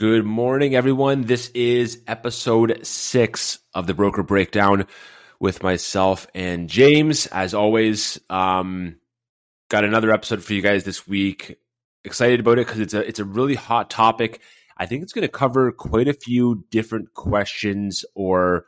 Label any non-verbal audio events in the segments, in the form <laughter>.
Good morning, everyone. This is episode six of the Broker Breakdown with myself and James. As always, um, got another episode for you guys this week. Excited about it because it's a it's a really hot topic. I think it's going to cover quite a few different questions or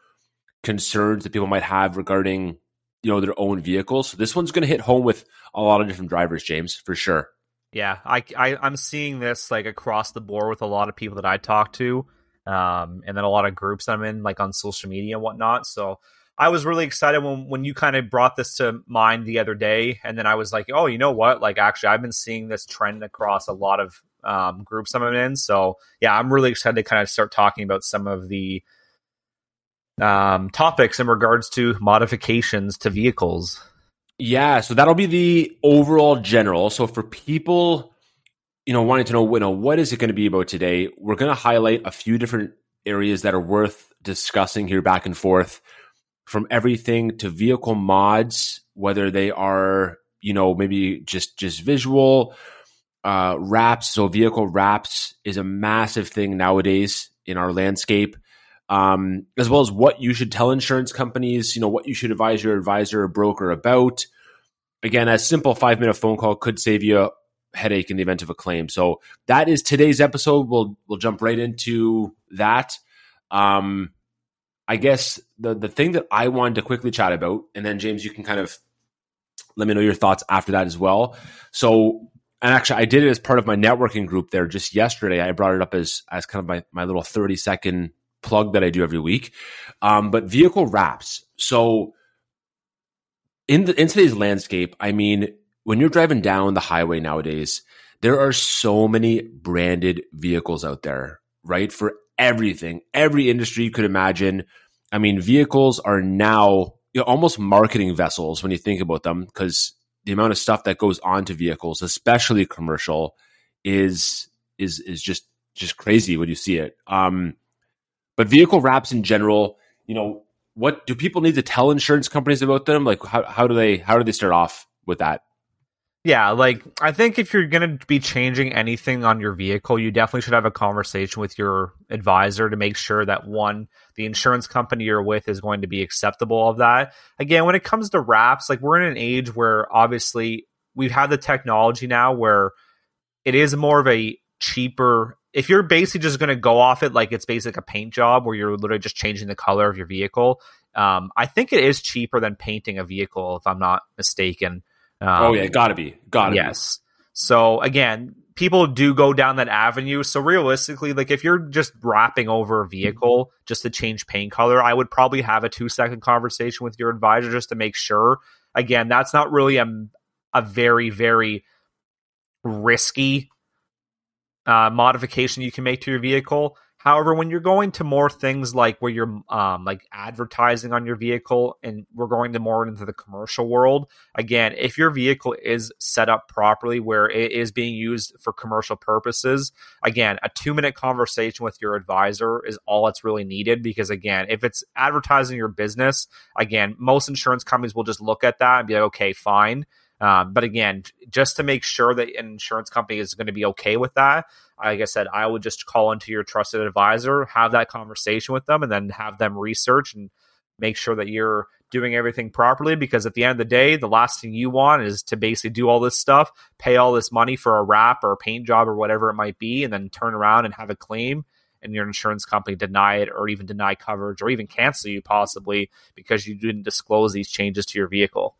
concerns that people might have regarding you know their own vehicles. So this one's going to hit home with a lot of different drivers, James, for sure. Yeah, I, I I'm seeing this like across the board with a lot of people that I talk to, um, and then a lot of groups I'm in, like on social media and whatnot. So I was really excited when when you kind of brought this to mind the other day, and then I was like, oh, you know what? Like, actually, I've been seeing this trend across a lot of um, groups I'm in. So yeah, I'm really excited to kind of start talking about some of the um, topics in regards to modifications to vehicles. Yeah, so that'll be the overall general. So for people, you know, wanting to know, you know, what is it going to be about today? We're going to highlight a few different areas that are worth discussing here back and forth from everything to vehicle mods, whether they are, you know, maybe just just visual uh wraps. So vehicle wraps is a massive thing nowadays in our landscape um, as well as what you should tell insurance companies, you know, what you should advise your advisor or broker about. Again, a simple five minute phone call could save you a headache in the event of a claim. So that is today's episode. We'll we'll jump right into that. Um, I guess the the thing that I wanted to quickly chat about, and then James, you can kind of let me know your thoughts after that as well. So, and actually, I did it as part of my networking group there just yesterday. I brought it up as as kind of my my little thirty second plug that I do every week. Um, but vehicle wraps. So in the in today's landscape, I mean, when you're driving down the highway nowadays, there are so many branded vehicles out there, right? For everything, every industry you could imagine. I mean, vehicles are now you know, almost marketing vessels when you think about them, because the amount of stuff that goes onto vehicles, especially commercial, is is is just just crazy when you see it. Um, but vehicle wraps in general, you know, what do people need to tell insurance companies about them? Like how, how do they how do they start off with that? Yeah, like I think if you're going to be changing anything on your vehicle, you definitely should have a conversation with your advisor to make sure that one, the insurance company you're with is going to be acceptable of that. Again, when it comes to wraps, like we're in an age where obviously we've had the technology now where it is more of a cheaper if you're basically just going to go off it like it's basically a paint job where you're literally just changing the color of your vehicle, um, I think it is cheaper than painting a vehicle, if I'm not mistaken. Um, oh yeah, gotta be, gotta yes. Be. So again, people do go down that avenue. So realistically, like if you're just wrapping over a vehicle just to change paint color, I would probably have a two second conversation with your advisor just to make sure. Again, that's not really a a very very risky uh, modification you can make to your vehicle. However, when you're going to more things like where you're um, like advertising on your vehicle, and we're going to more into the commercial world, again, if your vehicle is set up properly where it is being used for commercial purposes, again, a two minute conversation with your advisor is all that's really needed. Because again, if it's advertising your business, again, most insurance companies will just look at that and be like, okay, fine. Um, but again, just to make sure that an insurance company is going to be okay with that, like I said, I would just call into your trusted advisor, have that conversation with them, and then have them research and make sure that you're doing everything properly. Because at the end of the day, the last thing you want is to basically do all this stuff, pay all this money for a wrap or a paint job or whatever it might be, and then turn around and have a claim and your insurance company deny it or even deny coverage or even cancel you possibly because you didn't disclose these changes to your vehicle.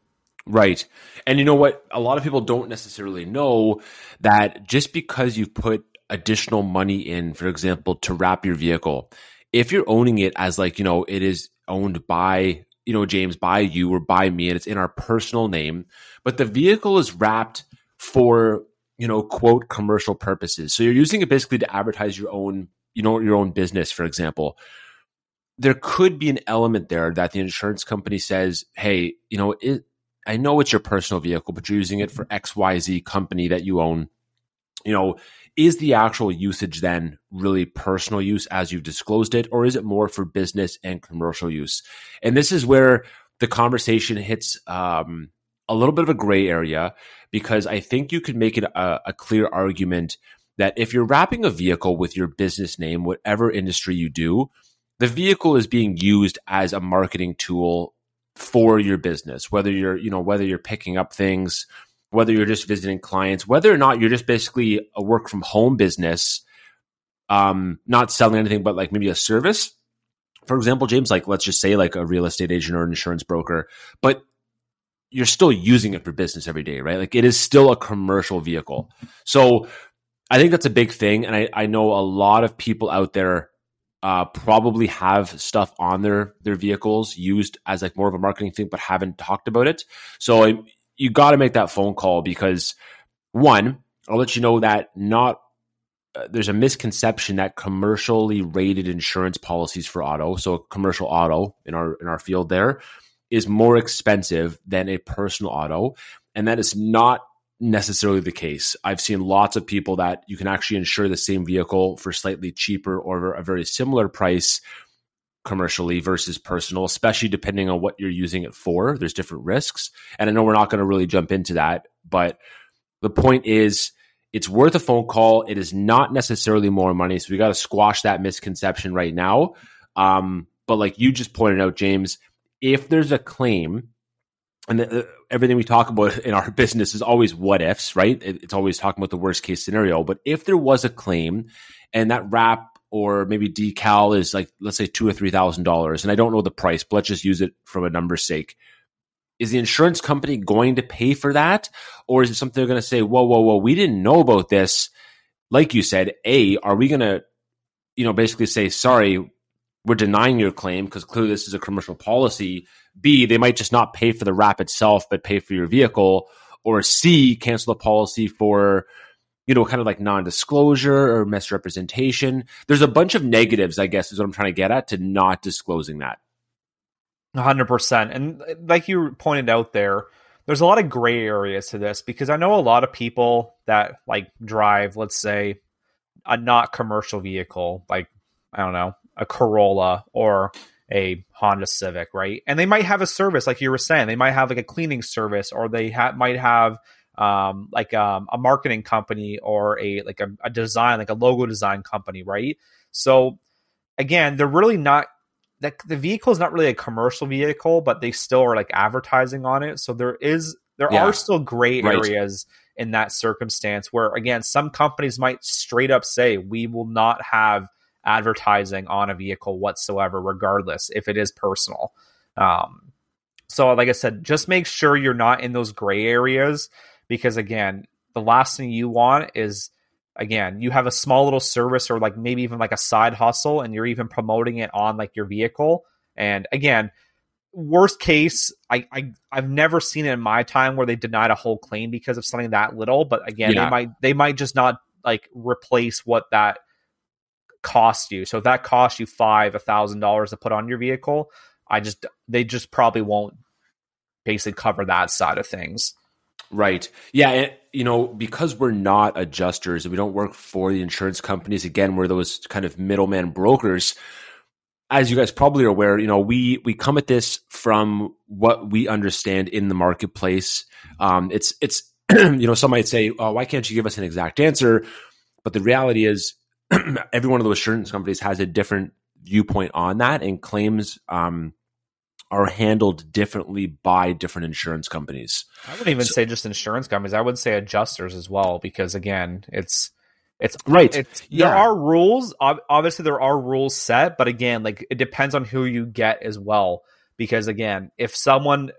Right. And you know what? A lot of people don't necessarily know that just because you've put additional money in, for example, to wrap your vehicle, if you're owning it as like, you know, it is owned by, you know, James, by you or by me, and it's in our personal name, but the vehicle is wrapped for, you know, quote, commercial purposes. So you're using it basically to advertise your own, you know, your own business, for example there could be an element there that the insurance company says, hey, you know, it, I know it's your personal vehicle, but you're using it for XYZ company that you own. You know, is the actual usage then really personal use as you've disclosed it, or is it more for business and commercial use? And this is where the conversation hits um, a little bit of a gray area because I think you could make it a, a clear argument that if you're wrapping a vehicle with your business name, whatever industry you do, the vehicle is being used as a marketing tool for your business, whether you're, you know, whether you're picking up things, whether you're just visiting clients, whether or not you're just basically a work from home business, um, not selling anything but like maybe a service. For example, James, like let's just say like a real estate agent or an insurance broker, but you're still using it for business every day, right? Like it is still a commercial vehicle. So I think that's a big thing. And I, I know a lot of people out there uh, probably have stuff on their their vehicles used as like more of a marketing thing, but haven't talked about it. So I, you got to make that phone call because one, I'll let you know that not uh, there's a misconception that commercially rated insurance policies for auto, so commercial auto in our in our field there, is more expensive than a personal auto, and that is not necessarily the case. I've seen lots of people that you can actually insure the same vehicle for slightly cheaper or a very similar price commercially versus personal, especially depending on what you're using it for. There's different risks. And I know we're not going to really jump into that, but the point is it's worth a phone call. It is not necessarily more money. So we got to squash that misconception right now. Um, but like you just pointed out, James, if there's a claim and the, everything we talk about in our <laughs> business is always what ifs, right? it's always talking about the worst case scenario. But if there was a claim and that wrap or maybe decal is like, let's say two or three thousand dollars, and I don't know the price, but let's just use it from a number's sake. Is the insurance company going to pay for that? Or is it something they're going to say, whoa, whoa, whoa, we didn't know about this? Like you said, A, are we going to, you know, basically say, sorry, we're denying your claim because clearly this is a commercial policy. B, they might just not pay for the wrap itself, but pay for your vehicle. Or C, cancel the policy for, you know, kind of like non disclosure or misrepresentation. There's a bunch of negatives, I guess, is what I'm trying to get at to not disclosing that. 100%. And like you pointed out there, there's a lot of gray areas to this because I know a lot of people that like drive, let's say, a not commercial vehicle, like, I don't know, a Corolla or a Honda Civic, right? And they might have a service, like you were saying, they might have like a cleaning service, or they ha- might have um, like um, a marketing company or a like a, a design, like a logo design company, right? So again, they're really not that the vehicle is not really a commercial vehicle, but they still are like advertising on it. So there is there yeah. are still gray areas in that circumstance where again some companies might straight up say we will not have advertising on a vehicle whatsoever, regardless if it is personal. Um, so, like I said, just make sure you're not in those gray areas because, again, the last thing you want is, again, you have a small little service or like maybe even like a side hustle and you're even promoting it on like your vehicle. And again, worst case, I, I I've never seen it in my time where they denied a whole claim because of something that little. But again, yeah. they might they might just not like replace what that cost you. So if that costs you five, a thousand dollars to put on your vehicle, I just they just probably won't basically cover that side of things. Right. Yeah. And, you know, because we're not adjusters and we don't work for the insurance companies, again, we're those kind of middleman brokers. As you guys probably are aware, you know, we we come at this from what we understand in the marketplace. Um, it's it's <clears throat> you know, some might say, "Oh, why can't you give us an exact answer?" But the reality is, <clears throat> every one of those insurance companies has a different viewpoint on that, and claims um, are handled differently by different insurance companies. I wouldn't even so, say just insurance companies. I would say adjusters as well, because again, it's it's right. It's, yeah. There are rules. Obviously, there are rules set, but again, like it depends on who you get as well. Because again, if someone,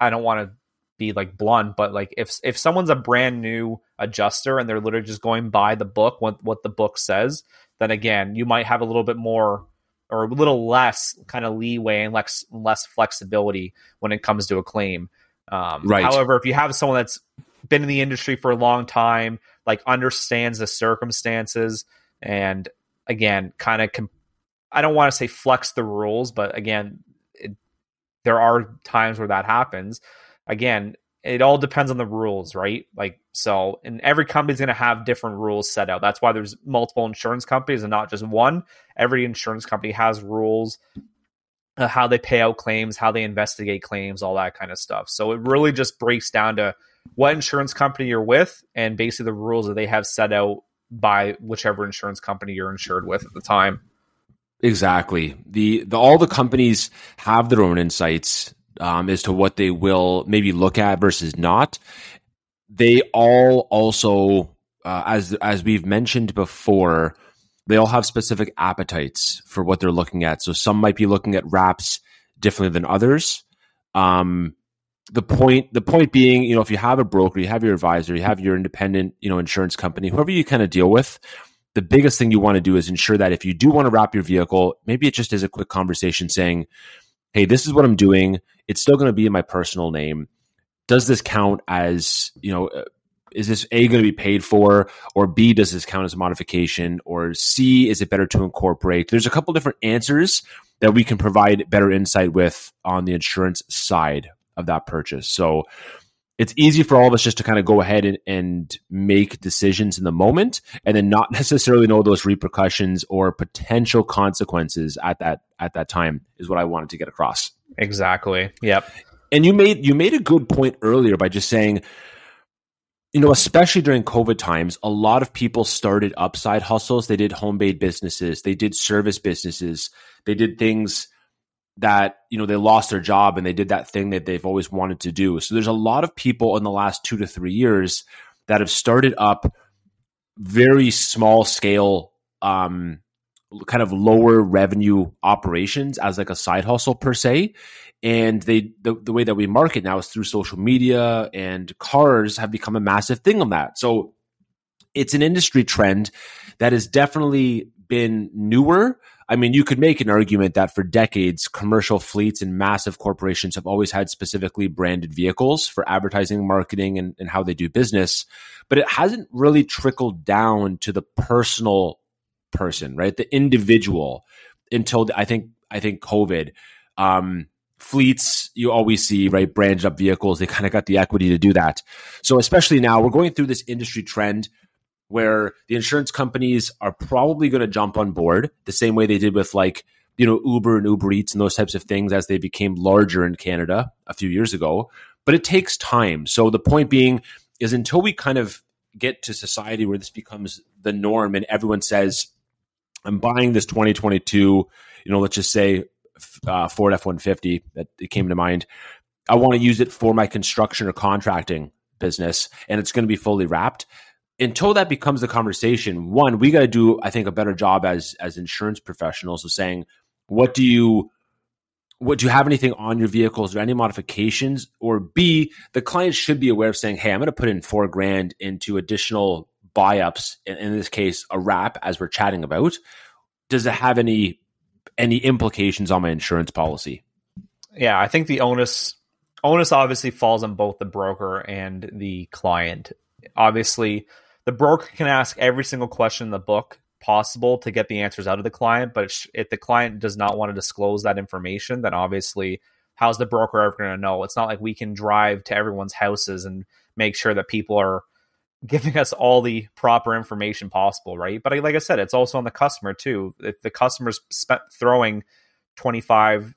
I don't want to be like blunt, but like if if someone's a brand new adjuster and they're literally just going by the book, what what the book says, then again, you might have a little bit more or a little less kind of leeway and less less flexibility when it comes to a claim. Um, right. However, if you have someone that's been in the industry for a long time, like understands the circumstances, and again, kind of, comp- I don't want to say flex the rules, but again, it, there are times where that happens again, it all depends on the rules, right? Like, so, and every company's going to have different rules set out. That's why there's multiple insurance companies and not just one. Every insurance company has rules, uh, how they pay out claims, how they investigate claims, all that kind of stuff. So it really just breaks down to what insurance company you're with and basically the rules that they have set out by whichever insurance company you're insured with at the time. Exactly. The, the all the companies have their own insights um, as to what they will maybe look at versus not. They all also, uh, as as we've mentioned before, they all have specific appetites for what they're looking at. So some might be looking at wraps differently than others. Um, the point the point being, you know, if you have a broker, you have your advisor, you have your independent, you know, insurance company, whoever you kind of deal with, the biggest thing you want to do is ensure that if you do want to wrap your vehicle, maybe it just is a quick conversation saying, "Hey, this is what I'm doing. It's still going to be in my personal name. Does this count as, you know, uh, is this A going to be paid for or B does this count as a modification or C is it better to incorporate?" There's a couple different answers that we can provide better insight with on the insurance side of that purchase. So it's easy for all of us just to kind of go ahead and, and make decisions in the moment and then not <laughs> necessarily know those repercussions or potential consequences at that at that time is what I wanted to get across. Exactly. Yep. And you made you made a good point earlier by just saying you know, especially during COVID times, a lot of people started upside hustles. They did home made businesses, they did service businesses, they did things that you know they lost their job and they did that thing that they've always wanted to do. So there's a lot of people in the last 2 to 3 years that have started up very small scale um kind of lower revenue operations as like a side hustle per se. And they the, the way that we market now is through social media and cars have become a massive thing on that. So it's an industry trend that has definitely been newer. I mean, you could make an argument that for decades, commercial fleets and massive corporations have always had specifically branded vehicles for advertising, marketing, and, and how they do business. But it hasn't really trickled down to the personal person, right? The individual until I think I think COVID. Um, fleets you always see right branded up vehicles they kind of got the equity to do that so especially now we're going through this industry trend where the insurance companies are probably going to jump on board the same way they did with like you know Uber and Uber Eats and those types of things as they became larger in Canada a few years ago. But it takes time. So the point being is until we kind of get to society where this becomes the norm and everyone says, "I'm buying this 2022," you know, let's just say uh, Ford F150 that it came to mind. I want to use it for my construction or contracting business, and it's going to be fully wrapped until that becomes the conversation, one, we got to do, I think, a better job as as insurance professionals of saying, what do you what do you have anything on your vehicles or any modifications? Or B, the client should be aware of saying, hey, I'm going to put in four grand into additional buy ups, in, in this case, a wrap as we're chatting about. Does it have any any implications on my insurance policy? Yeah, I think the onus onus obviously falls on both the broker and the client. Obviously, the broker can ask every single question in the book possible to get the answers out of the client. But if the client does not want to disclose that information, then obviously, how's the broker ever going to know? It's not like we can drive to everyone's houses and make sure that people are giving us all the proper information possible, right? But like I said, it's also on the customer too. If the customer's spent throwing twenty five,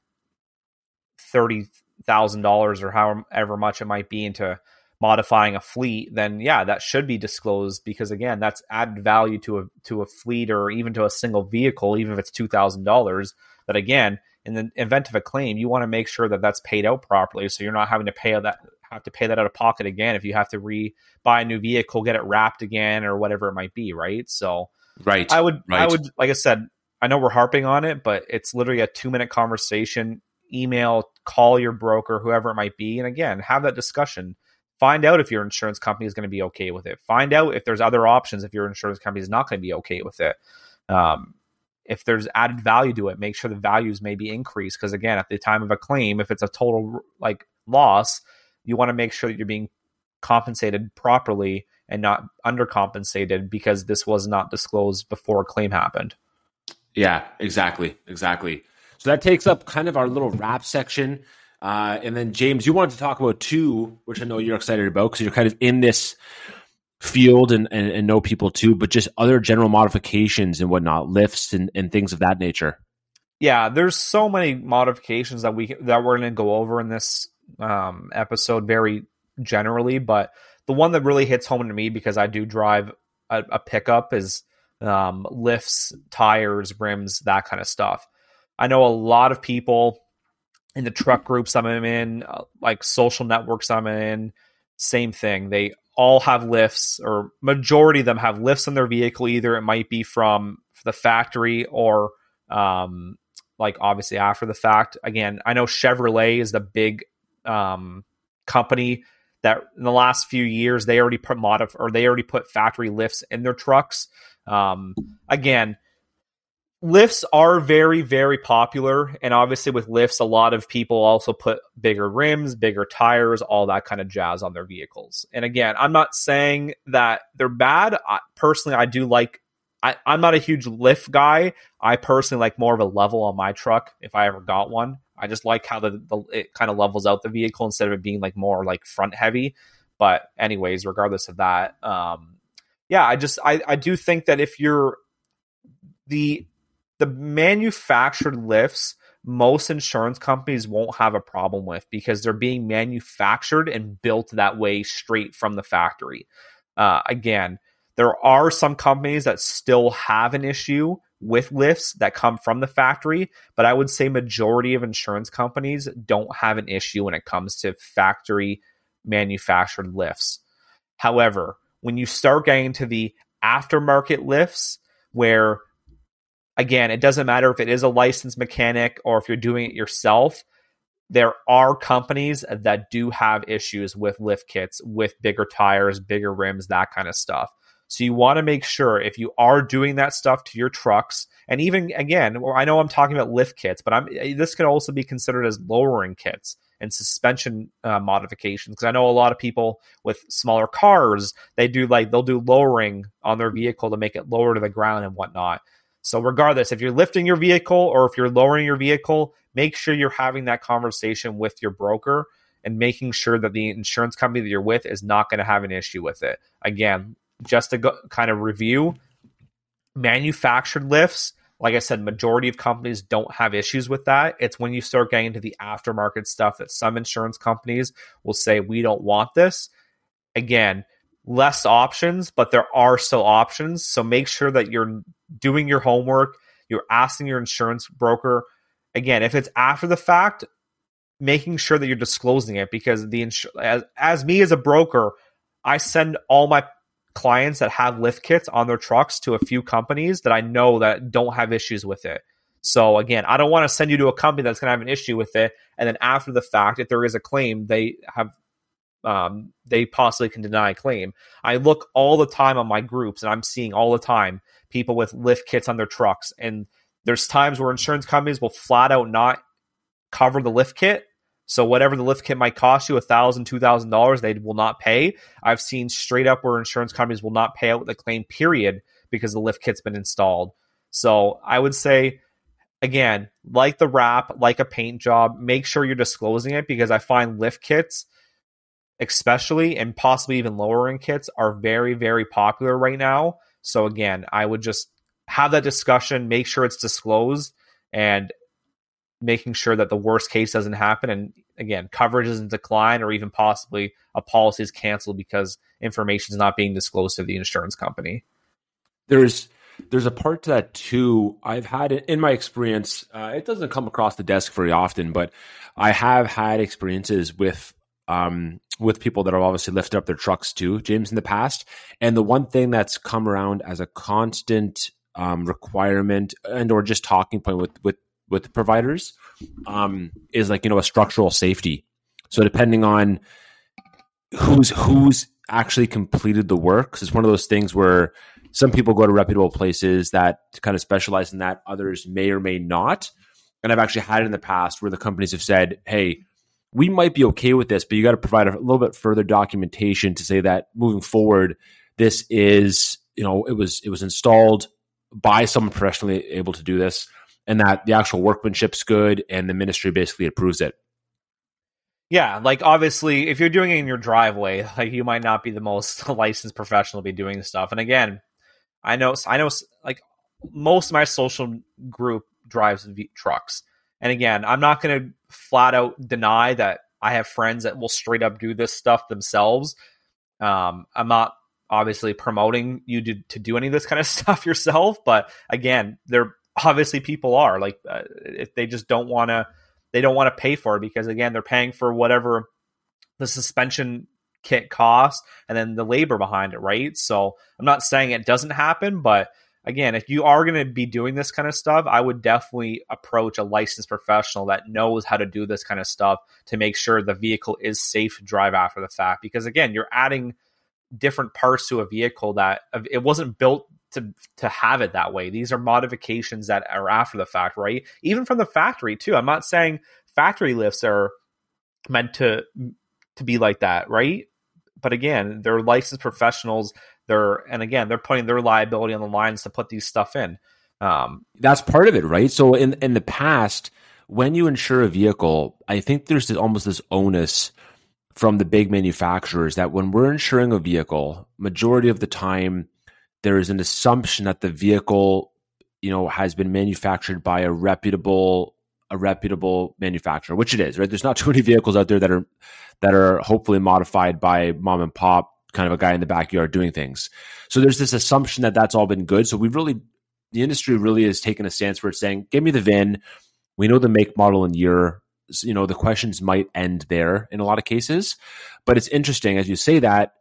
thirty thousand dollars or however much it might be into modifying a fleet, then yeah, that should be disclosed because again, that's added value to a to a fleet or even to a single vehicle, even if it's two thousand dollars. That again, in the event of a claim, you want to make sure that that's paid out properly, so you're not having to pay out that have to pay that out of pocket again if you have to re buy a new vehicle, get it wrapped again, or whatever it might be, right? So, right, I would, right. I would, like I said, I know we're harping on it, but it's literally a two minute conversation. Email, call your broker, whoever it might be, and again, have that discussion Find out if your insurance company is going to be okay with it. Find out if there's other options if your insurance company is not going to be okay with it. Um, if there's added value to it, make sure the values may be increased. Because again, at the time of a claim, if it's a total like loss, you want to make sure that you're being compensated properly and not undercompensated because this was not disclosed before a claim happened. Yeah, exactly, exactly. So that takes up kind of our little wrap section. Uh, and then James, you wanted to talk about two, which I know you're excited about because you're kind of in this field and, and, and, know people too, but just other general modifications and whatnot, lifts and, and things of that nature. Yeah, there's so many modifications that we that we're going to go over in this um, episode very generally, but the one that really hits home to me because I do drive a, a pickup is um, lifts, tires, rims, that kind of stuff. I know a lot of people in the truck groups I'm in, uh, like social networks I'm in, same thing. They all have lifts, or majority of them have lifts in their vehicle. Either it might be from the factory or um, like obviously after the fact. Again, I know Chevrolet is the big um, company that in the last few years they already put modif- or they already put factory lifts in their trucks. Um, again, lifts are very very popular. And obviously with lifts a lot of people also put bigger rims bigger tires all that kind of jazz on their vehicles. And again i'm not saying that they're bad. I, personally i do like I, i'm not a huge lift guy. I personally like more of a level on my truck if i ever got one i just like how the, the it kind of levels out the vehicle instead of it being like more like front heavy but anyways regardless of that um yeah i just i, I do think that if you're the the manufactured lifts most insurance companies won't have a problem with because they're being manufactured and built that way straight from the factory. Uh, again, there are some companies that still have an issue with lifts that come from the factory, but I would say majority of insurance companies don't have an issue when it comes to factory manufactured lifts. However, when you start getting to the aftermarket lifts where again, it doesn't matter if it is a licensed mechanic or if you're doing it yourself. There are companies that do have issues with lift kits, with bigger tires, bigger rims, that kind of stuff. So you want to make sure if you are doing that stuff to your trucks, and even again, I know I'm talking about lift kits, but I'm this could also be considered as lowering kits and suspension uh, modifications because I know a lot of people with smaller cars they do like they'll do lowering on their vehicle to make it lower to the ground and whatnot. So, regardless, if you're lifting your vehicle or if you're lowering your vehicle, make sure you're having that conversation with your broker and making sure that the insurance company that you're with is not going to have an issue with it. Again, just to go, kind of review manufactured lifts, like I said, majority of companies don't have issues with that. It's when you start getting into the aftermarket stuff that some insurance companies will say, we don't want this. Again, less options, but there are still options. So make sure that you're doing your homework, you're asking your insurance broker. Again, if it's after the fact, making sure that you're disclosing it because the ins- as, as me as a broker, I send all my clients that have lift kits on their trucks to a few companies that I know that don't have issues with it. So again, I don't want to send you to a company that's going to have an issue with it, and then after the fact, if there is a claim, they have um, they possibly can deny a claim. I look all the time on my groups, and I'm seeing all the time people with lift kits on their trucks. And there's times where insurance companies will flat out not cover the lift kit. So whatever the lift kit might cost you, a thousand, two thousand dollars, they will not pay. I've seen straight up where insurance companies will not pay out the claim period because the lift kit's been installed. So I would say again, like the wrap, like a paint job, make sure you're disclosing it because I find lift kits, especially and possibly even lowering kits, are very, very popular right now. So again, I would just have that discussion, make sure it's disclosed, and making sure that the worst case doesn't happen. And again, coverage isn't declined or even possibly a policy is canceled because information is not being disclosed to the insurance company. There's there's a part to that too. I've had it in my experience. Uh, it doesn't come across the desk very often, but I have had experiences with um, with people that have obviously lifted up their trucks too, James, in the past. And the one thing that's come around as a constant um, requirement and or just talking point with with with providers um, is like you know a structural safety. So depending on who's who's actually completed the work, because it's one of those things where some people go to reputable places that kind of specialize in that, others may or may not. And I've actually had it in the past where the companies have said, "Hey, we might be okay with this, but you got to provide a little bit further documentation to say that moving forward, this is you know it was it was installed by someone professionally able to do this, and that the actual workmanship's good, and the ministry basically approves it. Yeah, like obviously, if you're doing it in your driveway, <laughs> like you might not be the most <laughs> licensed professional to be doing stuff. And again, I know, I know, like most of my social group drives v- trucks and again, I'm not going to flat out deny that I have friends that will straight up do this stuff themselves. Um, I'm not obviously promoting you to, to do any of this kind of <laughs> stuff yourself, but again, they're obviously people are like uh, if they just don't want to they don't want to pay for it because again they're paying for whatever the suspension kit costs and then the labor behind it right? So i'm not saying it doesn't happen but again if you are going to be doing this kind of stuff i would definitely approach a licensed professional that knows how to do this kind of stuff to make sure the vehicle is safe to drive after the fact because again you're adding different parts to a vehicle that it wasn't built to to have it that way. These are modifications that are after the fact, right? Even from the factory too. I'm not saying factory lifts are meant to to be like that, right? But again, they're licensed professionals. They're and again, they're putting their liability on the lines to put these stuff in. Um, That's part of it, right? So in in the past, when you insure a vehicle, I think there's this, almost this onus from the big manufacturers that when we're insuring a vehicle, majority of the time there is an assumption that the vehicle, you know, has been manufactured by a reputable a reputable manufacturer, which it is, right? There's not <laughs> too many vehicles out there that are that are hopefully modified by mom and pop, kind of a guy in the backyard doing things. So there's this assumption that that's all been good. So we've really, the industry really has taken a stance where it's saying, "Give me the VIN. We know the make, model, and year. You know, the questions might end there in a lot of cases. But it's interesting as you say that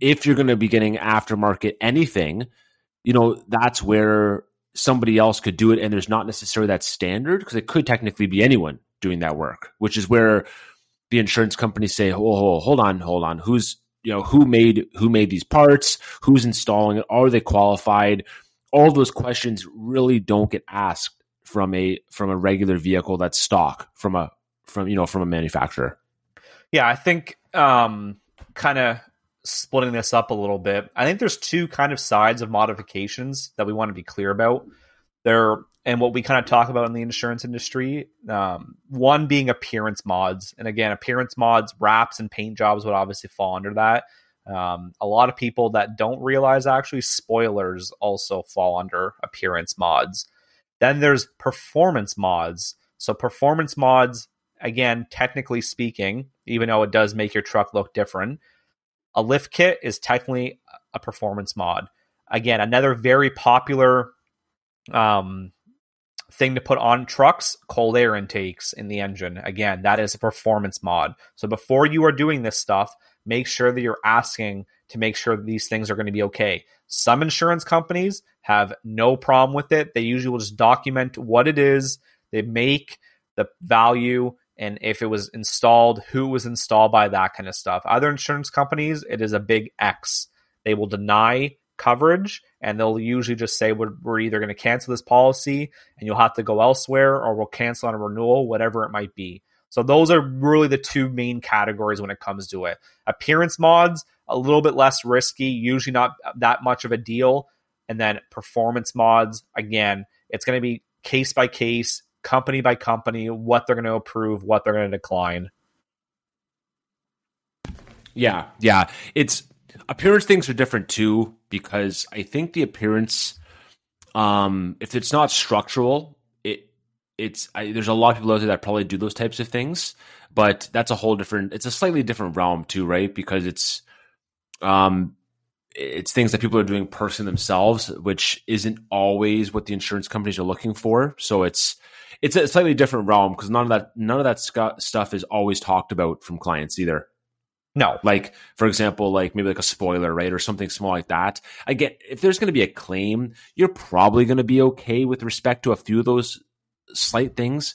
if you're going to be getting aftermarket anything, you know, that's where somebody else could do it and there's not necessarily that standard because it could technically be anyone doing that work, which is where the insurance companies say, "Oh, hold on, hold on. Who's, you know, who made who made these parts? Who's installing it? Are they qualified?" All those questions really don't get asked from a from a regular vehicle that's stock from a from you know from a manufacturer. Yeah, I think um kind of splitting this up a little bit, I think there's two kind of sides of modifications that we want to be clear about. There and what we kind of talk about in the insurance industry. Um, one being appearance mods, and again, appearance mods, wraps, and paint jobs would obviously fall under that. Um, a lot of people that don't realize actually spoilers also fall under appearance mods. Then there's performance mods. So performance mods, again, technically speaking, even though it does make your truck look different, a lift kit is technically a performance mod. Again, another very popular um, thing to put on trucks cold air intakes in the engine. Again, that is a performance mod. So before you are doing this stuff, make sure that you're asking to make sure these things are going to be okay. Some insurance companies have no problem with it. They usually will just document what it is, they make the value, and if it was installed, who was installed by that kind of stuff. Other insurance companies, it is a big X. They will deny coverage and they'll usually just say we're, we're either going to cancel this policy and you'll have to go elsewhere or we'll cancel on a renewal, whatever it might be. So those are really the two main categories when it comes to it. Appearance mods, a little bit less risky, usually not that much of a deal. And then performance mods, again, it's going to be case by case, company by company, what they're going to approve, what they're going to decline. Yeah, yeah. It's appearance things are different too because I think the appearance, um, if it's not structural, it it's I, there's a lot of people out there that probably do those types of things, but that's a whole different. It's a slightly different realm too, right? Because it's um it's things that people are doing personally themselves, which isn't always what the insurance companies are looking for. So it's it's a slightly different realm because none of that none of that sc- stuff is always talked about from clients either. No, like for example, like maybe like a spoiler, right, or something small like that. I get if there's going to be a claim, you're probably going to be okay with respect to a few of those slight things,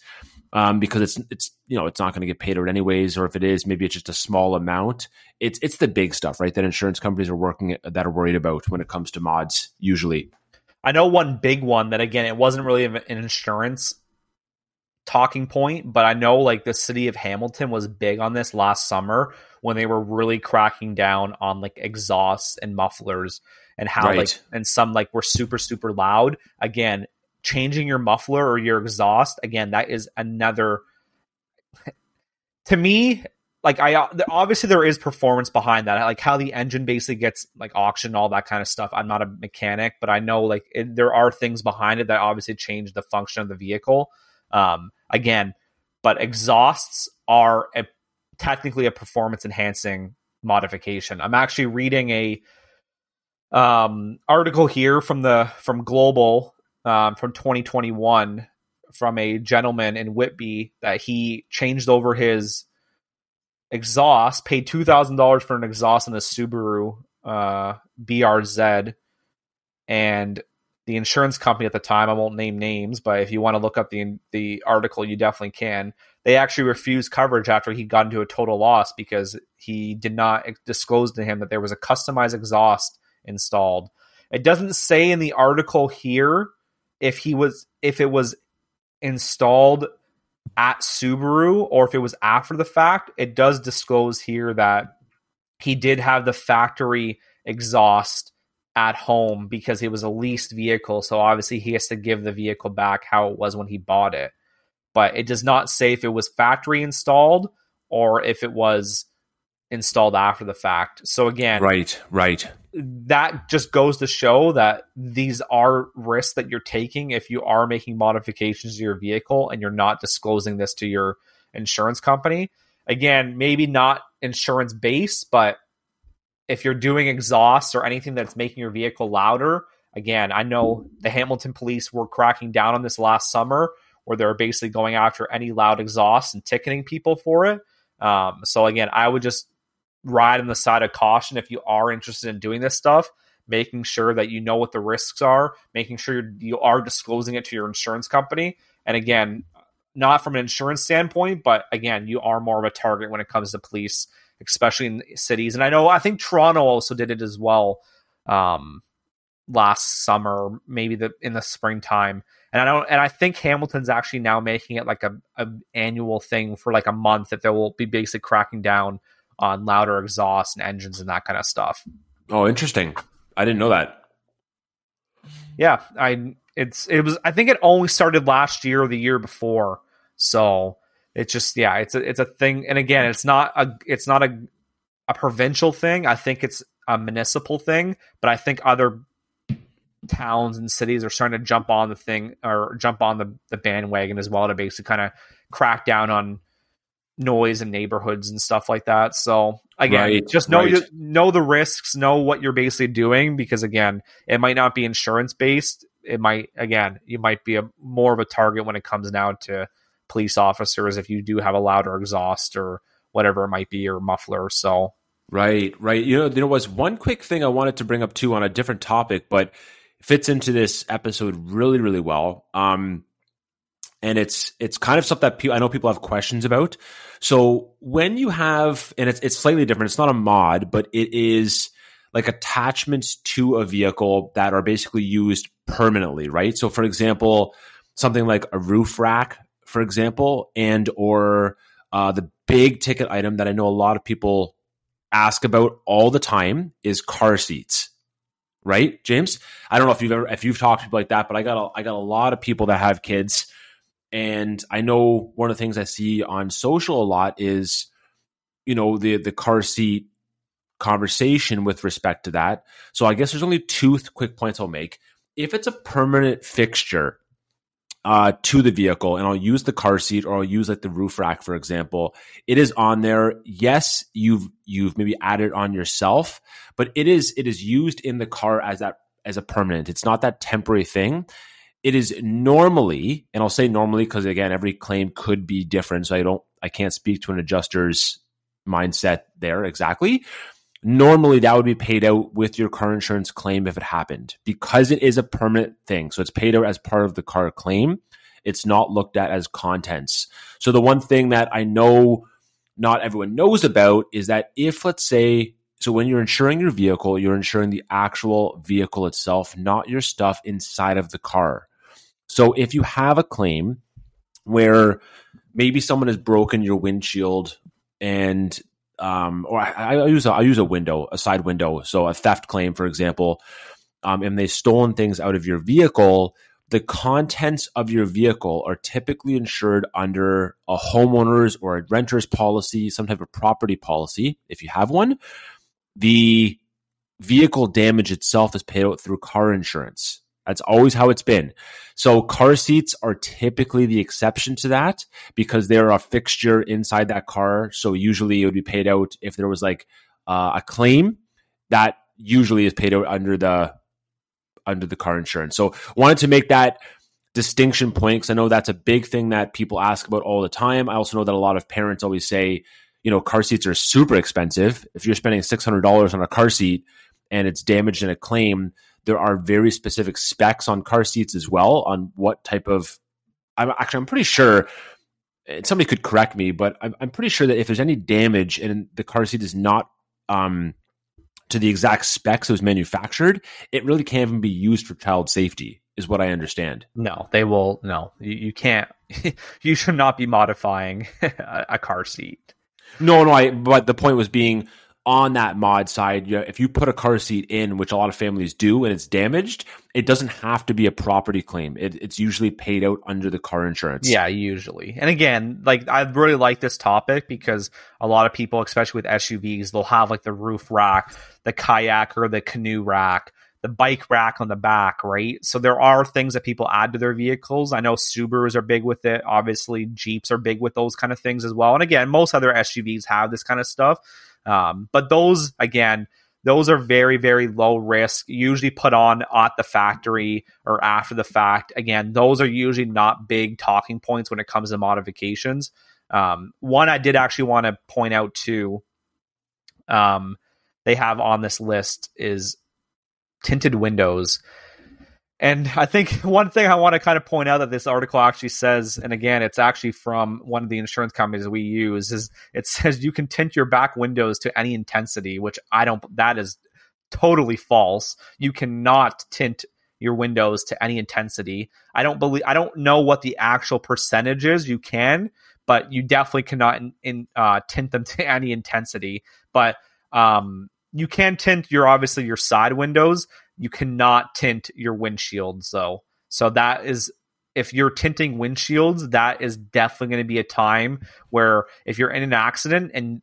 um, because it's it's you know it's not going to get paid out anyways, or if it is, maybe it's just a small amount. It's it's the big stuff, right, that insurance companies are working that are worried about when it comes to mods. Usually, I know one big one that again, it wasn't really an insurance talking point, but I know like the city of Hamilton was big on this last summer when they were really cracking down on like exhausts and mufflers and how right. like and some like were super super loud. Again, changing your muffler or your exhaust, again, that is another to me like I uh, obviously there is performance behind that, like how the engine basically gets like auctioned, all that kind of stuff. I'm not a mechanic, but I know like it, there are things behind it that obviously change the function of the vehicle. Um, again, but exhausts are a, technically a performance enhancing modification. I'm actually reading a um, article here from the from Global um, from 2021 from a gentleman in Whitby that he changed over his exhaust, paid two thousand dollars for an exhaust in the Subaru uh, BRZ, and the insurance company at the time, I won't name names, but if you want to look up the the article, you definitely can. They actually refused coverage after he got into a total loss because he did not disclose to him that there was a customized exhaust installed. It doesn't say in the article here if he was if it was installed at Subaru or if it was after the fact. It does disclose here that he did have the factory exhaust at home because it was a leased vehicle. So obviously he has to give the vehicle back how it was when he bought it. But it does not say if it was factory installed or if it was installed after the fact. So again, right, right. That just goes to show that these are risks that you're taking if you are making modifications to your vehicle and you're not disclosing this to your insurance company. Again, maybe not insurance based, but if you're doing exhaust or anything that's making your vehicle louder, again, I know the Hamilton police were cracking down on this last summer where they're basically going after any loud exhaust and ticketing people for it. Um, so again, I would just ride on the side of caution if you are interested in doing this stuff, making sure that you know what the risks are, making sure you are disclosing it to your insurance company. And again, not from an insurance standpoint, but again, you are more of a target when it comes to police especially in cities. And I know I think Toronto also did it as well um, last summer, maybe the in the springtime. And I don't, and I think Hamilton's actually now making it like a, a annual thing for like a month that they will be basically cracking down on louder exhaust and engines and that kind of stuff. Oh, interesting. I didn't know that. Yeah, I it's it was I think it only started last year or the year before. So it's just yeah, it's a it's a thing. And again, it's not a it's not a a provincial thing. I think it's a municipal thing, but I think other towns and cities are starting to jump on the thing or jump on the, the bandwagon as well to basically kind of crack down on noise in neighborhoods and stuff like that. So again, right, just know right. you, know the risks, know what you're basically doing because again, it might not be insurance based. It might again, you might be a more of a target when it comes down to police officers if you do have a louder exhaust or whatever it might be or muffler. So right, right. You know, there was one quick thing I wanted to bring up too on a different topic, but fits into this episode really, really well. Um, and it's it's kind of stuff that people, I know people have questions about. So when you have, and it's it's slightly different. It's not a mod, but it is like attachments to a vehicle that are basically used permanently, right? So for example, something like a roof rack for example, and or uh, the big ticket item that I know a lot of people ask about all the time is car seats. Right, James? I don't know if you've ever if you've talked to people like that, but I got a, I got a lot of people that have kids, and I know one of the things I see on social a lot is, you know, the the car seat conversation with respect to that. So I guess there's only two quick points I'll make. If it's a permanent fixture uh, to the vehicle and I'll use the car seat or I'll use like the roof rack, for example, it is on there. Yes, you've, you've maybe added on yourself, but it is, it is used in the car as that, as a permanent. It's not that temporary thing. It is normally, and I'll say normally because again, every claim could be different. So I don't, I can't speak to an adjuster's mindset there exactly normally that would be paid out with your car insurance claim if it happened because it is a permanent thing. So it's paid out as part of the car claim. It's not looked at as contents. So the one thing that I know not everyone knows about is that if let's say so when you're insuring your vehicle, you're insuring the actual vehicle itself, not your stuff inside of the car. So if you have a claim where maybe someone has broken your windshield and um, or I, I, use a, I use a window, a side window, so a theft claim, for example, um, and they've stolen things out of your vehicle. The contents of your vehicle are typically insured under a homeowner's or a renter's policy, some type of property policy, if you have one. The vehicle damage itself is paid out through car insurance. That's always how it's been. So car seats are typically the exception to that because they're a fixture inside that car. So usually it would be paid out if there was like uh, a claim, that usually is paid out under the under the car insurance. So wanted to make that distinction point because I know that's a big thing that people ask about all the time. I also know that a lot of parents always say, you know, car seats are super expensive. If you're spending six hundred dollars on a car seat and it's damaged in a claim, there are very specific specs on car seats as well on what type of. I'm actually I'm pretty sure. Somebody could correct me, but I'm, I'm pretty sure that if there's any damage and the car seat is not um, to the exact specs it was manufactured, it really can't even be used for child safety, is what I understand. No, they will. No, you, you can't. <laughs> you should not be modifying <laughs> a, a car seat. No, no, I. But the point was being on that mod side. You know, if you put a car seat in, which a lot of families do, and it's damaged, it doesn't have to be a property claim. It, it's usually paid out under the car insurance. Yeah, usually. And again, like I really like this topic because a lot of people, especially with SUVs, they'll have like the roof rack, the kayak or the canoe rack the bike rack on the back, right? So there are things that people add to their vehicles. I know Subarus are big with it. Obviously, Jeeps are big with those kind of things as well. And again, most other SUVs have this kind of stuff. Um, but those, again, those are very, very low risk, usually put on at the factory or after the fact. Again, those are usually not big talking points when it comes to modifications. Um, one I did actually want to point out too, um, they have on this list is tinted windows. And I think <laughs> one thing I want to kind of point out that this article actually says, and again, it's actually from one of the insurance companies we use, is it says you can tint your back windows to any intensity, which I don't, that is totally false. You cannot tint your windows to any intensity. I don't believe, I don't know what the actual percentage is. You can, but you definitely cannot in, in uh, tint them <laughs> to any intensity. But um, you can tint your obviously your side windows. You cannot tint your windshields though. So that is if you're tinting windshields, that is definitely going to be a time where if you're in an accident and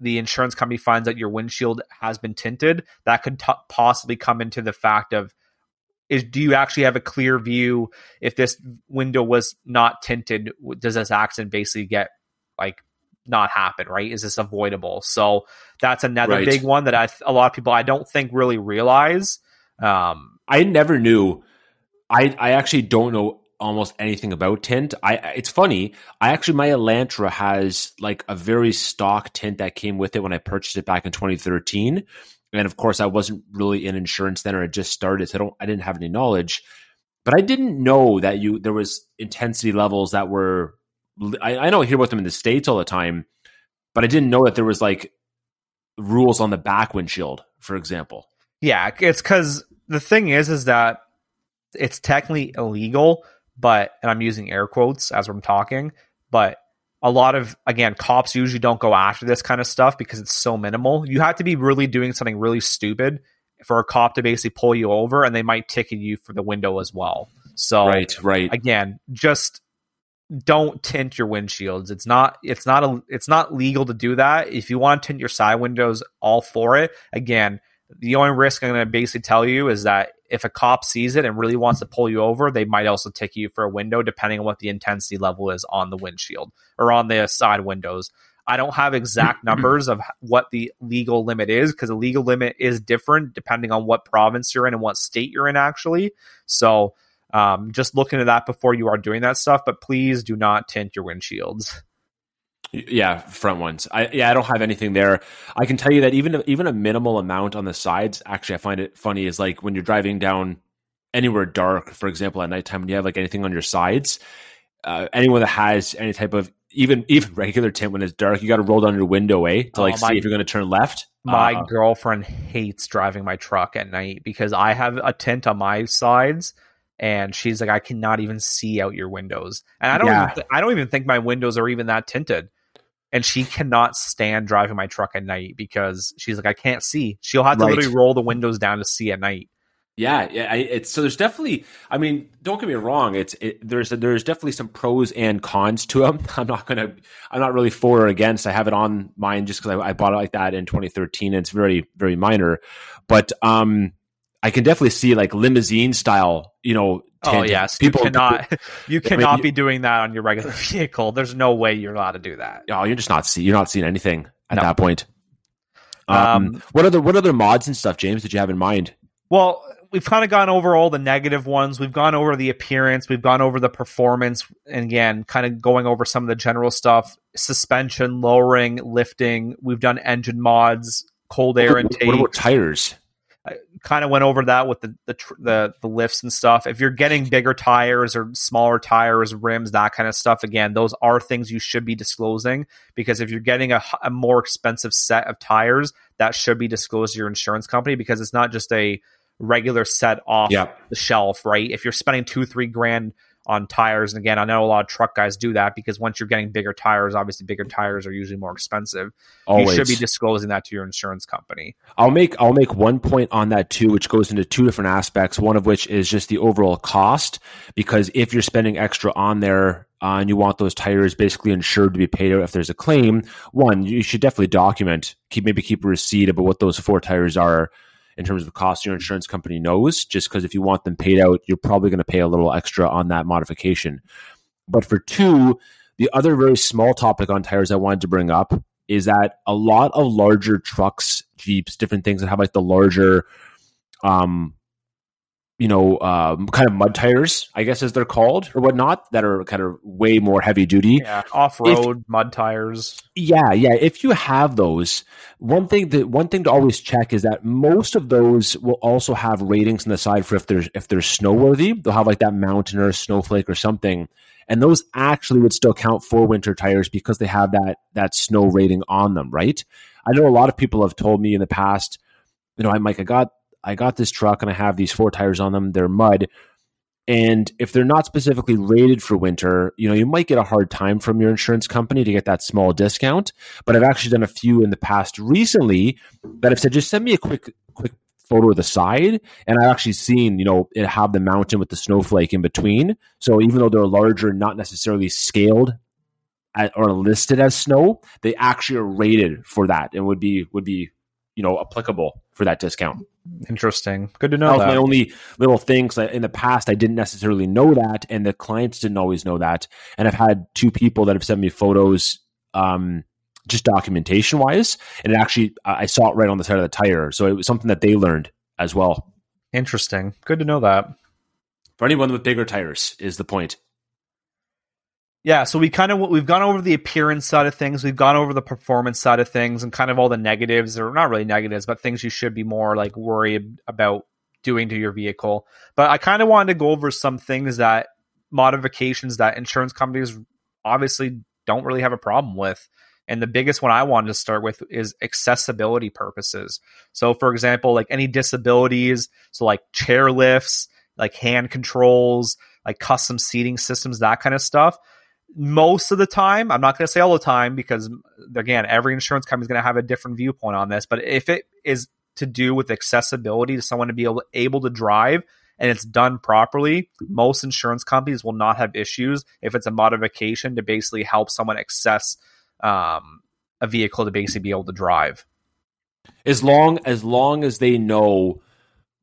the insurance company finds that your windshield has been tinted, that could t- possibly come into the fact of is do you actually have a clear view if this window was not tinted does this accident basically get like not happen, right? Is this avoidable? So that's another right. big one that I a lot of people I don't think really realize. Um, I never knew. I I actually don't know almost anything about tint. I it's funny. I actually my Elantra has like a very stock tint that came with it when I purchased it back in 2013. And of course, I wasn't really in insurance then, or it just started. So I don't. I didn't have any knowledge, but I didn't know that you there was intensity levels that were I, I I hear about them in the states all the time, but I didn't know that there was like rules on the back windshield, for example. Yeah, it's because the thing is, is that it's technically illegal, but and I'm using air quotes as I'm talking, but a lot of again cops usually don't go after this kind of stuff because it's so minimal. You have to be really doing something really stupid for a cop to basically pull you over, and they might ticket you for the window as well. So right, right. Again, just don't tint your windshields. It's not it's not a it's not legal to do that. If you want to tint your side windows, all for it. Again, the only risk I'm going to basically tell you is that if a cop sees it and really wants to pull you over, they might also tick you for a window, depending on what the intensity level is on the windshield or on the side windows. I don't have exact <clears throat> numbers of what the legal limit is because the legal limit is different depending on what province you're in and what state you're in, actually. So um, just look into that before you are doing that stuff. But please do not tint your windshields. Yeah, front ones. I yeah, I don't have anything there. I can tell you that even even a minimal amount on the sides. Actually, I find it funny is like when you're driving down anywhere dark, for example, at nighttime, when you have like anything on your sides. Uh, anyone that has any type of even <laughs> even regular tint when it's dark, you got to roll down your window, eh, to like oh, my, see if you're going to turn left. My uh, girlfriend hates driving my truck at night because I have a tint on my sides and she's like, I cannot even see out your windows, and I don't, yeah. even th- I don't even think my windows are even that tinted. And she cannot stand driving my truck at night because she's like, I can't see. She'll have to right. literally roll the windows down to see at night. Yeah, yeah. It's so there's definitely. I mean, don't get me wrong. It's it, there's there's definitely some pros and cons to them. <laughs> I'm not gonna. I'm not really for or against. I have it on mine just because I, I, bought it like that in 2013. And it's very very minor, but um, I can definitely see like limousine style, you know. Oh yes, people <laughs> you cannot you cannot I mean, be doing that on your regular <laughs> vehicle. There's no way you're allowed to do that. Oh, you're just not see you're not seeing anything at no. that point. Um, um, what other what other mods and stuff, James? Did you have in mind? Well, we've kind of gone over all the negative ones. We've gone over the appearance. We've gone over the performance, and again, kind of going over some of the general stuff: suspension, lowering, lifting. We've done engine mods, cold air intake. What about tires? Kind of went over that with the, the, the the lifts and stuff. If you're getting bigger tires or smaller tires, rims, that kind of stuff, again, those are things you should be disclosing because if you're getting a, a more expensive set of tires, that should be disclosed to your insurance company because it's not just a regular set off yep. the shelf, right? If you're spending two, three grand on tires. And again, I know a lot of truck guys do that because once you're getting bigger tires, obviously bigger tires are usually more expensive. Always. You should be disclosing that to your insurance company. I'll make I'll make one point on that too, which goes into two different aspects. One of which is just the overall cost, because if you're spending extra on there uh, and you want those tires basically insured to be paid out if there's a claim, one you should definitely document, keep maybe keep a receipt about what those four tires are in terms of cost your insurance company knows, just because if you want them paid out, you're probably going to pay a little extra on that modification. But for two, the other very small topic on tires I wanted to bring up is that a lot of larger trucks, Jeeps, different things that have like the larger um, you know, um, kind of mud tires, I guess as they're called or whatnot, that are kind of way more heavy duty. Yeah, off road mud tires. Yeah, yeah. If you have those, one thing that one thing to always check is that most of those will also have ratings on the side for if there's if they're snowworthy. They'll have like that mountain or snowflake or something, and those actually would still count for winter tires because they have that that snow rating on them, right? I know a lot of people have told me in the past, you know, I Mike, I got I got this truck and I have these four tires on them. They're mud. And if they're not specifically rated for winter, you know, you might get a hard time from your insurance company to get that small discount. But I've actually done a few in the past recently that have said, just send me a quick, quick photo of the side. And I've actually seen, you know, it have the mountain with the snowflake in between. So even though they're larger, not necessarily scaled at, or listed as snow, they actually are rated for that and would be, would be, you know, applicable for that discount. Interesting. Good to know. That was my only little thing. Cause in the past, I didn't necessarily know that, and the clients didn't always know that. And I've had two people that have sent me photos, um, just documentation wise, and it actually I saw it right on the side of the tire, so it was something that they learned as well. Interesting. Good to know that. For anyone with bigger tires, is the point yeah, so we kind of we've gone over the appearance side of things, we've gone over the performance side of things, and kind of all the negatives, or not really negatives, but things you should be more like worried about doing to your vehicle. But I kind of wanted to go over some things that modifications that insurance companies obviously don't really have a problem with. And the biggest one I wanted to start with is accessibility purposes. So, for example, like any disabilities, so like chair lifts, like hand controls, like custom seating systems, that kind of stuff most of the time, I'm not going to say all the time because again, every insurance company is going to have a different viewpoint on this. But if it is to do with accessibility to someone to be able, able to drive and it's done properly, most insurance companies will not have issues if it's a modification to basically help someone access um, a vehicle to basically be able to drive. As long as long as they know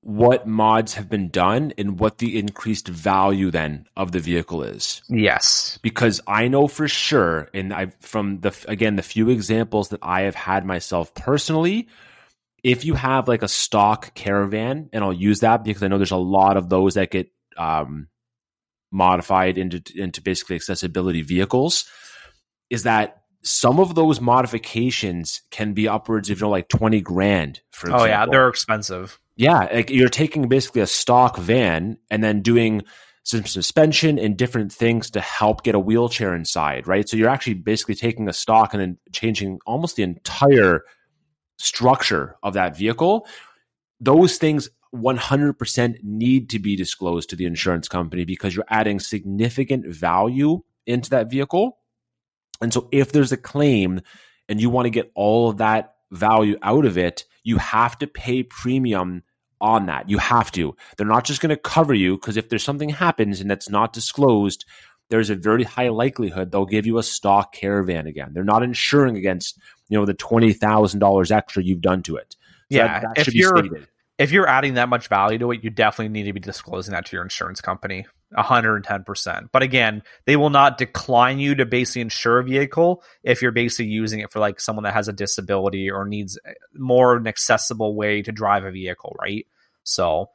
what mods have been done and what the increased value then of the vehicle is. Yes. Because I know for sure, and I from the again the few examples that I have had myself personally, if you have like a stock caravan, and I'll use that because I know there's a lot of those that get um, modified into into basically accessibility vehicles, is that some of those modifications can be upwards of you know like 20 grand for example. oh yeah they're expensive yeah, like you're taking basically a stock van and then doing some suspension and different things to help get a wheelchair inside, right? So you're actually basically taking a stock and then changing almost the entire structure of that vehicle. Those things 100% need to be disclosed to the insurance company because you're adding significant value into that vehicle. And so if there's a claim and you want to get all of that value out of it, you have to pay premium on that. You have to. They're not just going to cover you because if there's something happens and that's not disclosed, there's a very high likelihood they'll give you a stock caravan again. They're not insuring against, you know, the $20,000 extra you've done to it. So yeah, that, that if you're if you're adding that much value to it, you definitely need to be disclosing that to your insurance company. 110%. But again, they will not decline you to basically insure a vehicle if you're basically using it for like someone that has a disability or needs more an accessible way to drive a vehicle, right? So,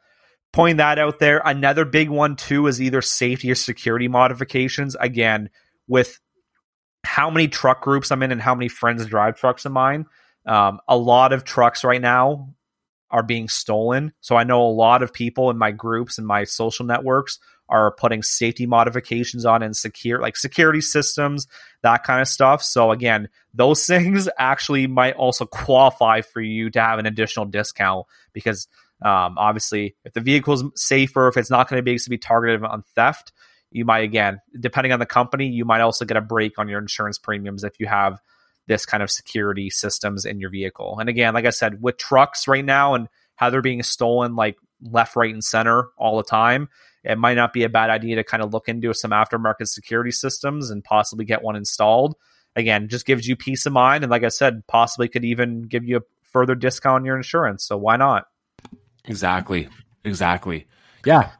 point that out there. Another big one too is either safety or security modifications. Again, with how many truck groups I'm in and how many friends drive trucks of mine, um, a lot of trucks right now are being stolen. So I know a lot of people in my groups and my social networks are putting safety modifications on and secure like security systems, that kind of stuff. So again, those <laughs> things actually might also qualify for you to have an additional discount because um, obviously if the vehicle is safer, if it's not going to be to be targeted on theft, you might again, depending on the company, you might also get a break on your insurance premiums if you have this kind of security systems in your vehicle. And again, like I said, with trucks right now and how they're being stolen like left, right, and center all the time, it might not be a bad idea to kind of look into some aftermarket security systems and possibly get one installed. Again, just gives you peace of mind. And like I said, possibly could even give you a further discount on your insurance. So why not? Exactly. Exactly. Yeah.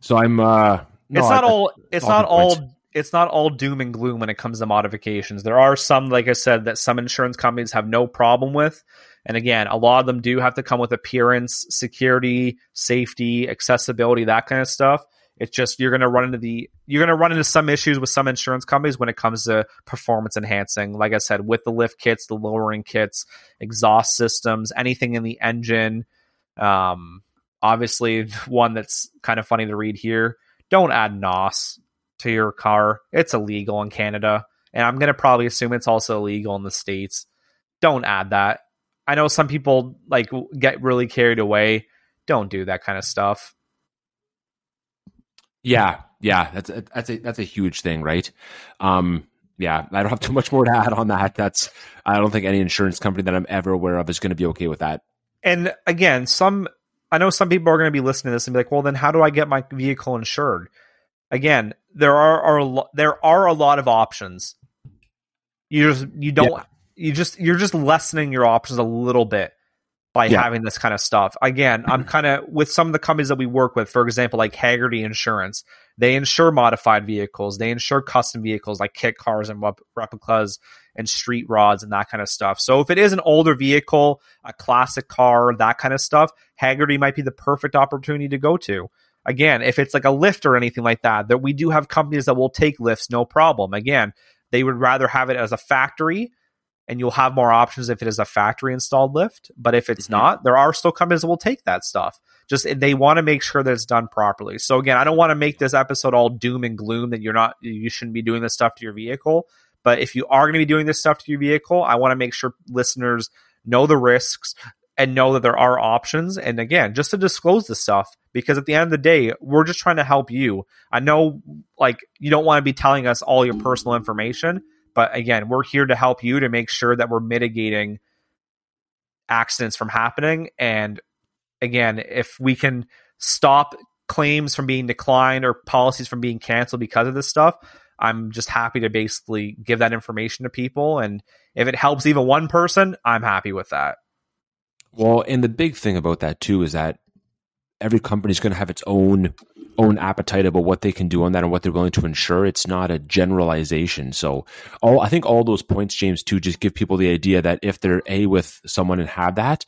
So I'm uh no, it's not I, all it's not all points. it's not all doom and gloom when it comes to modifications. There are some, like I said, that some insurance companies have no problem with. And again, a lot of them do have to come with appearance, security, safety, accessibility, that kind of stuff. It's just you're going to run into the you're going to run into some issues with some insurance companies when it comes to performance enhancing. Like I said, with the lift kits, the lowering kits, exhaust systems, anything in the engine. Um, obviously, <laughs> one that's kind of funny to read here don't add NOS to your car. It's illegal in Canada. And I'm going to probably assume it's also illegal in the States. Don't add that. I know some people like get really carried away. Don't do that kind of stuff. Yeah, yeah, that's a, that's a that's a huge thing, right? Um, yeah, I don't have too much more to add on that. That's I don't think any insurance company that I'm ever aware of is going to be okay with that. And again, some I know some people are going to be listening to this and be like, "Well, then how do I get my vehicle insured?" Again, there are, are there are a lot of options. You just you don't yeah. You just you're just lessening your options a little bit by yeah. having this kind of stuff. Again, I'm mm-hmm. kind of with some of the companies that we work with, for example, like Hagerty Insurance. They insure modified vehicles. They insure custom vehicles like kit cars and replicas and street rods and that kind of stuff. So if it is an older vehicle, a classic car, that kind of stuff, Hagerty might be the perfect opportunity to go to. Again, if it's like a lift or anything like that, that we do have companies that will take lifts, no problem. Again, they would rather have it as a factory and you'll have more options if it is a factory installed lift. But if it's mm-hmm. not, there are still companies that will take that stuff just they want to make sure that it's done properly. So again, I don't want to make this episode all doom and gloom that you're not you shouldn't be doing this stuff to your vehicle. But if you are going to be doing this stuff to your vehicle, I want to make sure listeners know the risks and know that there are options. And again, just to disclose this stuff, because at the end of the day, we're just trying to help you. I know, like, you don't want to be telling us all your personal information, but again, we're here to help you to make sure that we're mitigating accidents from happening and again, if we can stop claims from being declined or policies from being canceled because of this stuff, I'm just happy to basically give that information to people. And if it helps even one person, I'm happy with that. Well, and the big thing about that too is that every company is going to have its own own appetite about what they can do on that and what they're willing to insure. It's not a generalization. So all I think all those points, James, too, just give people the idea that if they're a with someone and have that,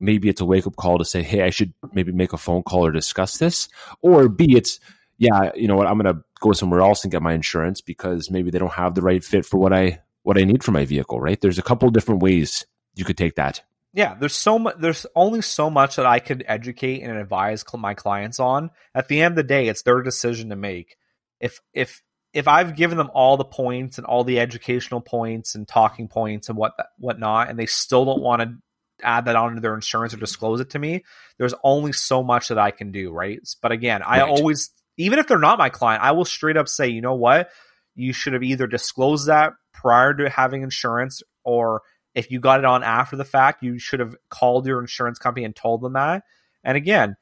maybe it's a wake up call to say, hey, I should maybe make a phone call or discuss this. Or B, it's, yeah, you know what, I'm going to go somewhere else and get my insurance because maybe they don't have the right fit for what I what I need for my vehicle, right? There's a couple different ways you could take that. Yeah, there's so much. There's only so much that I could educate and advise my clients on. At the end of the day, it's their decision to make. If if if I've given them all the points and all the educational points and talking points and what whatnot, and they still don't want to add that onto their insurance or disclose it to me, there's only so much that I can do, right? But again, I right. always, even if they're not my client, I will straight up say, you know what? You should have either disclosed that prior to having insurance, or if you got it on after the fact, you should have called your insurance company and told them that. And again,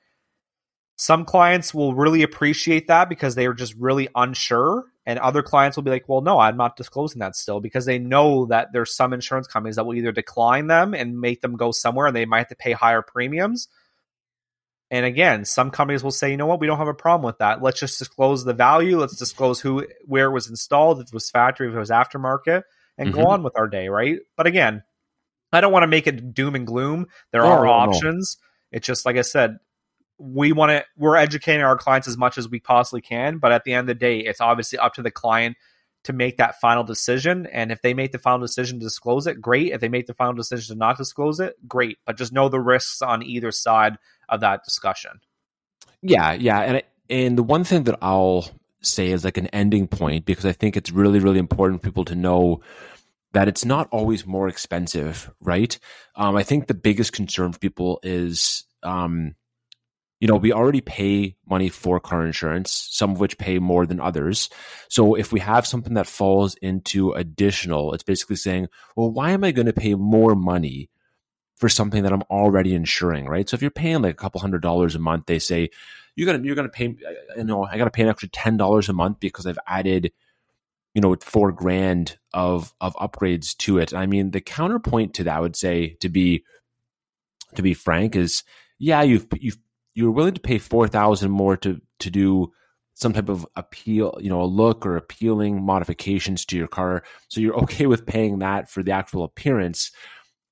some clients will really appreciate that because they are just really unsure and other clients will be like, well, no, I'm not disclosing that still because they know that there's some insurance companies that will either decline them and make them go somewhere and they might have to pay higher premiums. And again, some companies will say, you know what, we don't have a problem with that. Let's just disclose the value. Let's disclose who, where it was installed, if it was factory, if it was aftermarket, and mm-hmm. go on with our day, right? But again, I don't want to make it doom and gloom. There are options. No. It's just like I said, we want to we're educating our clients as much as we possibly can, but at the end of the day, it's obviously up to the client to make that final decision. And if they make the final decision to disclose it, great. If they make the final decision to not disclose it, great. But just know the risks on either side of that discussion. Yeah, yeah, and and the one thing that I'll say is like an ending point because I think it's really really important for people to know that it's not always more expensive, right? Um, I think the biggest concern for people is um, you know, we already pay money for car insurance, some of which pay more than others. So if we have something that falls into additional, it's basically saying, well, why am I going to pay more money for something that I'm already insuring, right? So if you're paying like a couple hundred dollars a month, they say you're gonna you're gonna pay, uh, you know, I got to pay an extra ten dollars a month because I've added, you know, four grand of of upgrades to it. I mean, the counterpoint to that I would say to be to be frank is yeah, you've you've you're willing to pay four thousand more to to do some type of appeal, you know, a look or appealing modifications to your car. So you're okay with paying that for the actual appearance.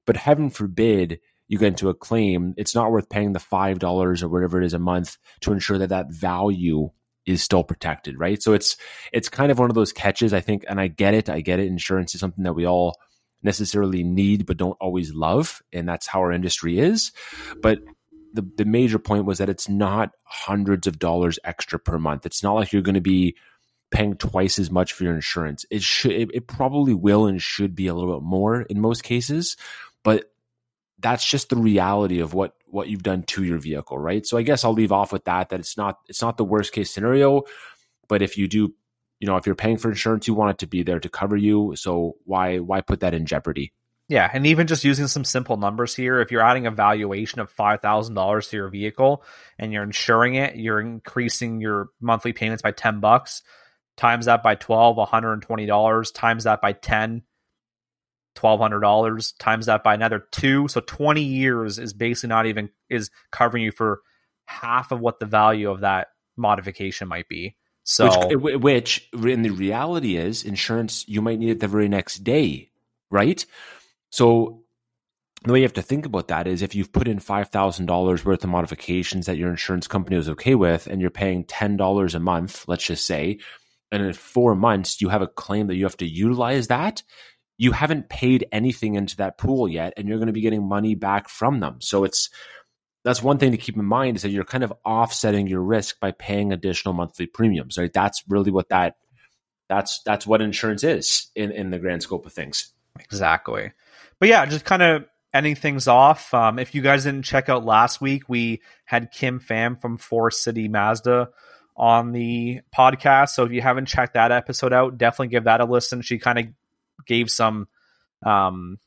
But heaven forbid you get into a claim, it's not worth paying the $5 or whatever it is a month to ensure that that value is still protected, right? So it's it's kind of one of those catches, I think, and I get it. I get it. Insurance is something that we all necessarily need but don't always love, and that's how our industry is. But the, the major point was that it's not hundreds of dollars extra per month. It's not like you're going to be paying twice as much for your insurance. It should it, it probably will and should be a little bit more in most cases, but that's just the reality of what what you've done to your vehicle, right? So I guess I'll leave off with that that it's not it's not the worst case scenario, but if you do, you know, if you're paying for insurance, you want it to be there to cover you, so why why put that in jeopardy? Yeah, and even just using some simple numbers here, if you're adding a valuation of five thousand dollars to your vehicle and you're insuring it, you're increasing your monthly payments by ten bucks. Times that by 12, $120. Times that by 10, $1,200. Times that by another two. So 20 years is basically not even, is covering you for half of what the value of that modification might be. So, which, eh, which in the reality is insurance, you might need it the very next day, right? So the way you have to think about that is if you've put in $5,000 worth of modifications that your insurance company was okay with and you're paying $10 a month, let's just say, and in four months you have a claim that you have to utilize that, you haven't paid anything into that pool yet and you're going to be getting money back from them. So it's that's one thing to keep in mind is that you're kind of offsetting your risk by paying additional monthly premiums, right? That's really what that that's that's what insurance is in in the grand scope of things. Exactly but yeah, just kind of ending things off. Um, if you guys didn't check out last week, we had Kim Pham from Forest City Mazda on the podcast. So if you haven't checked that episode out, definitely give that a listen. She kind of gave some um,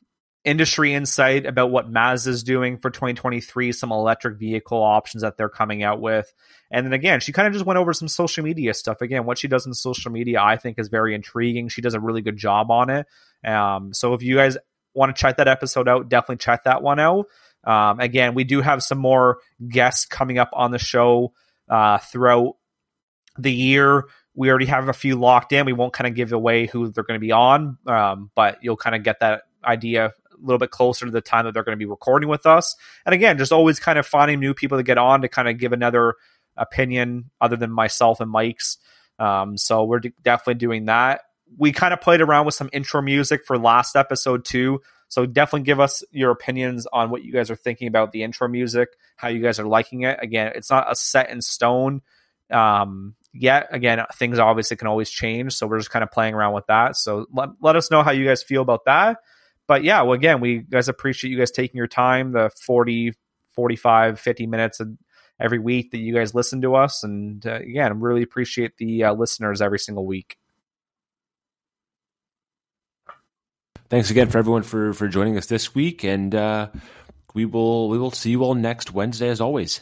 industry insight about what Mazda is doing for 2023, some electric vehicle options that they're coming out with. And then again, she kind of just went over some social media stuff. Again, what she does in social media, I think, is very intriguing. She does a really good job on it. Um, so if you guys want to check that episode out, definitely check that one out. Um, again, we do have some more guests coming up on the show uh, throughout the year. We already have a few locked in. We won't kind of give away who they're going to be on, um, but you'll kind of get that idea a little bit closer to the time that they're going to be recording with us. And again, just always kind of finding new people to get on to kind of give another opinion other than myself and Mike's. Um, so we're definitely doing that we kind of played around with some intro music for last episode too. So definitely give us your opinions on what you guys are thinking about the intro music, how you guys are liking it. Again, it's not a set in stone um, yet. Again, things obviously can always change. So we're just kind of playing around with that. So let, let us know how you guys feel about that. But yeah, well, again, we guys appreciate you guys taking your time, the 40, 45, 50 minutes every week that you guys listen to us. And uh, again, really appreciate the uh, listeners every single week. thanks again for everyone for for joining us this week, and uh, we will we will see you all next Wednesday as always.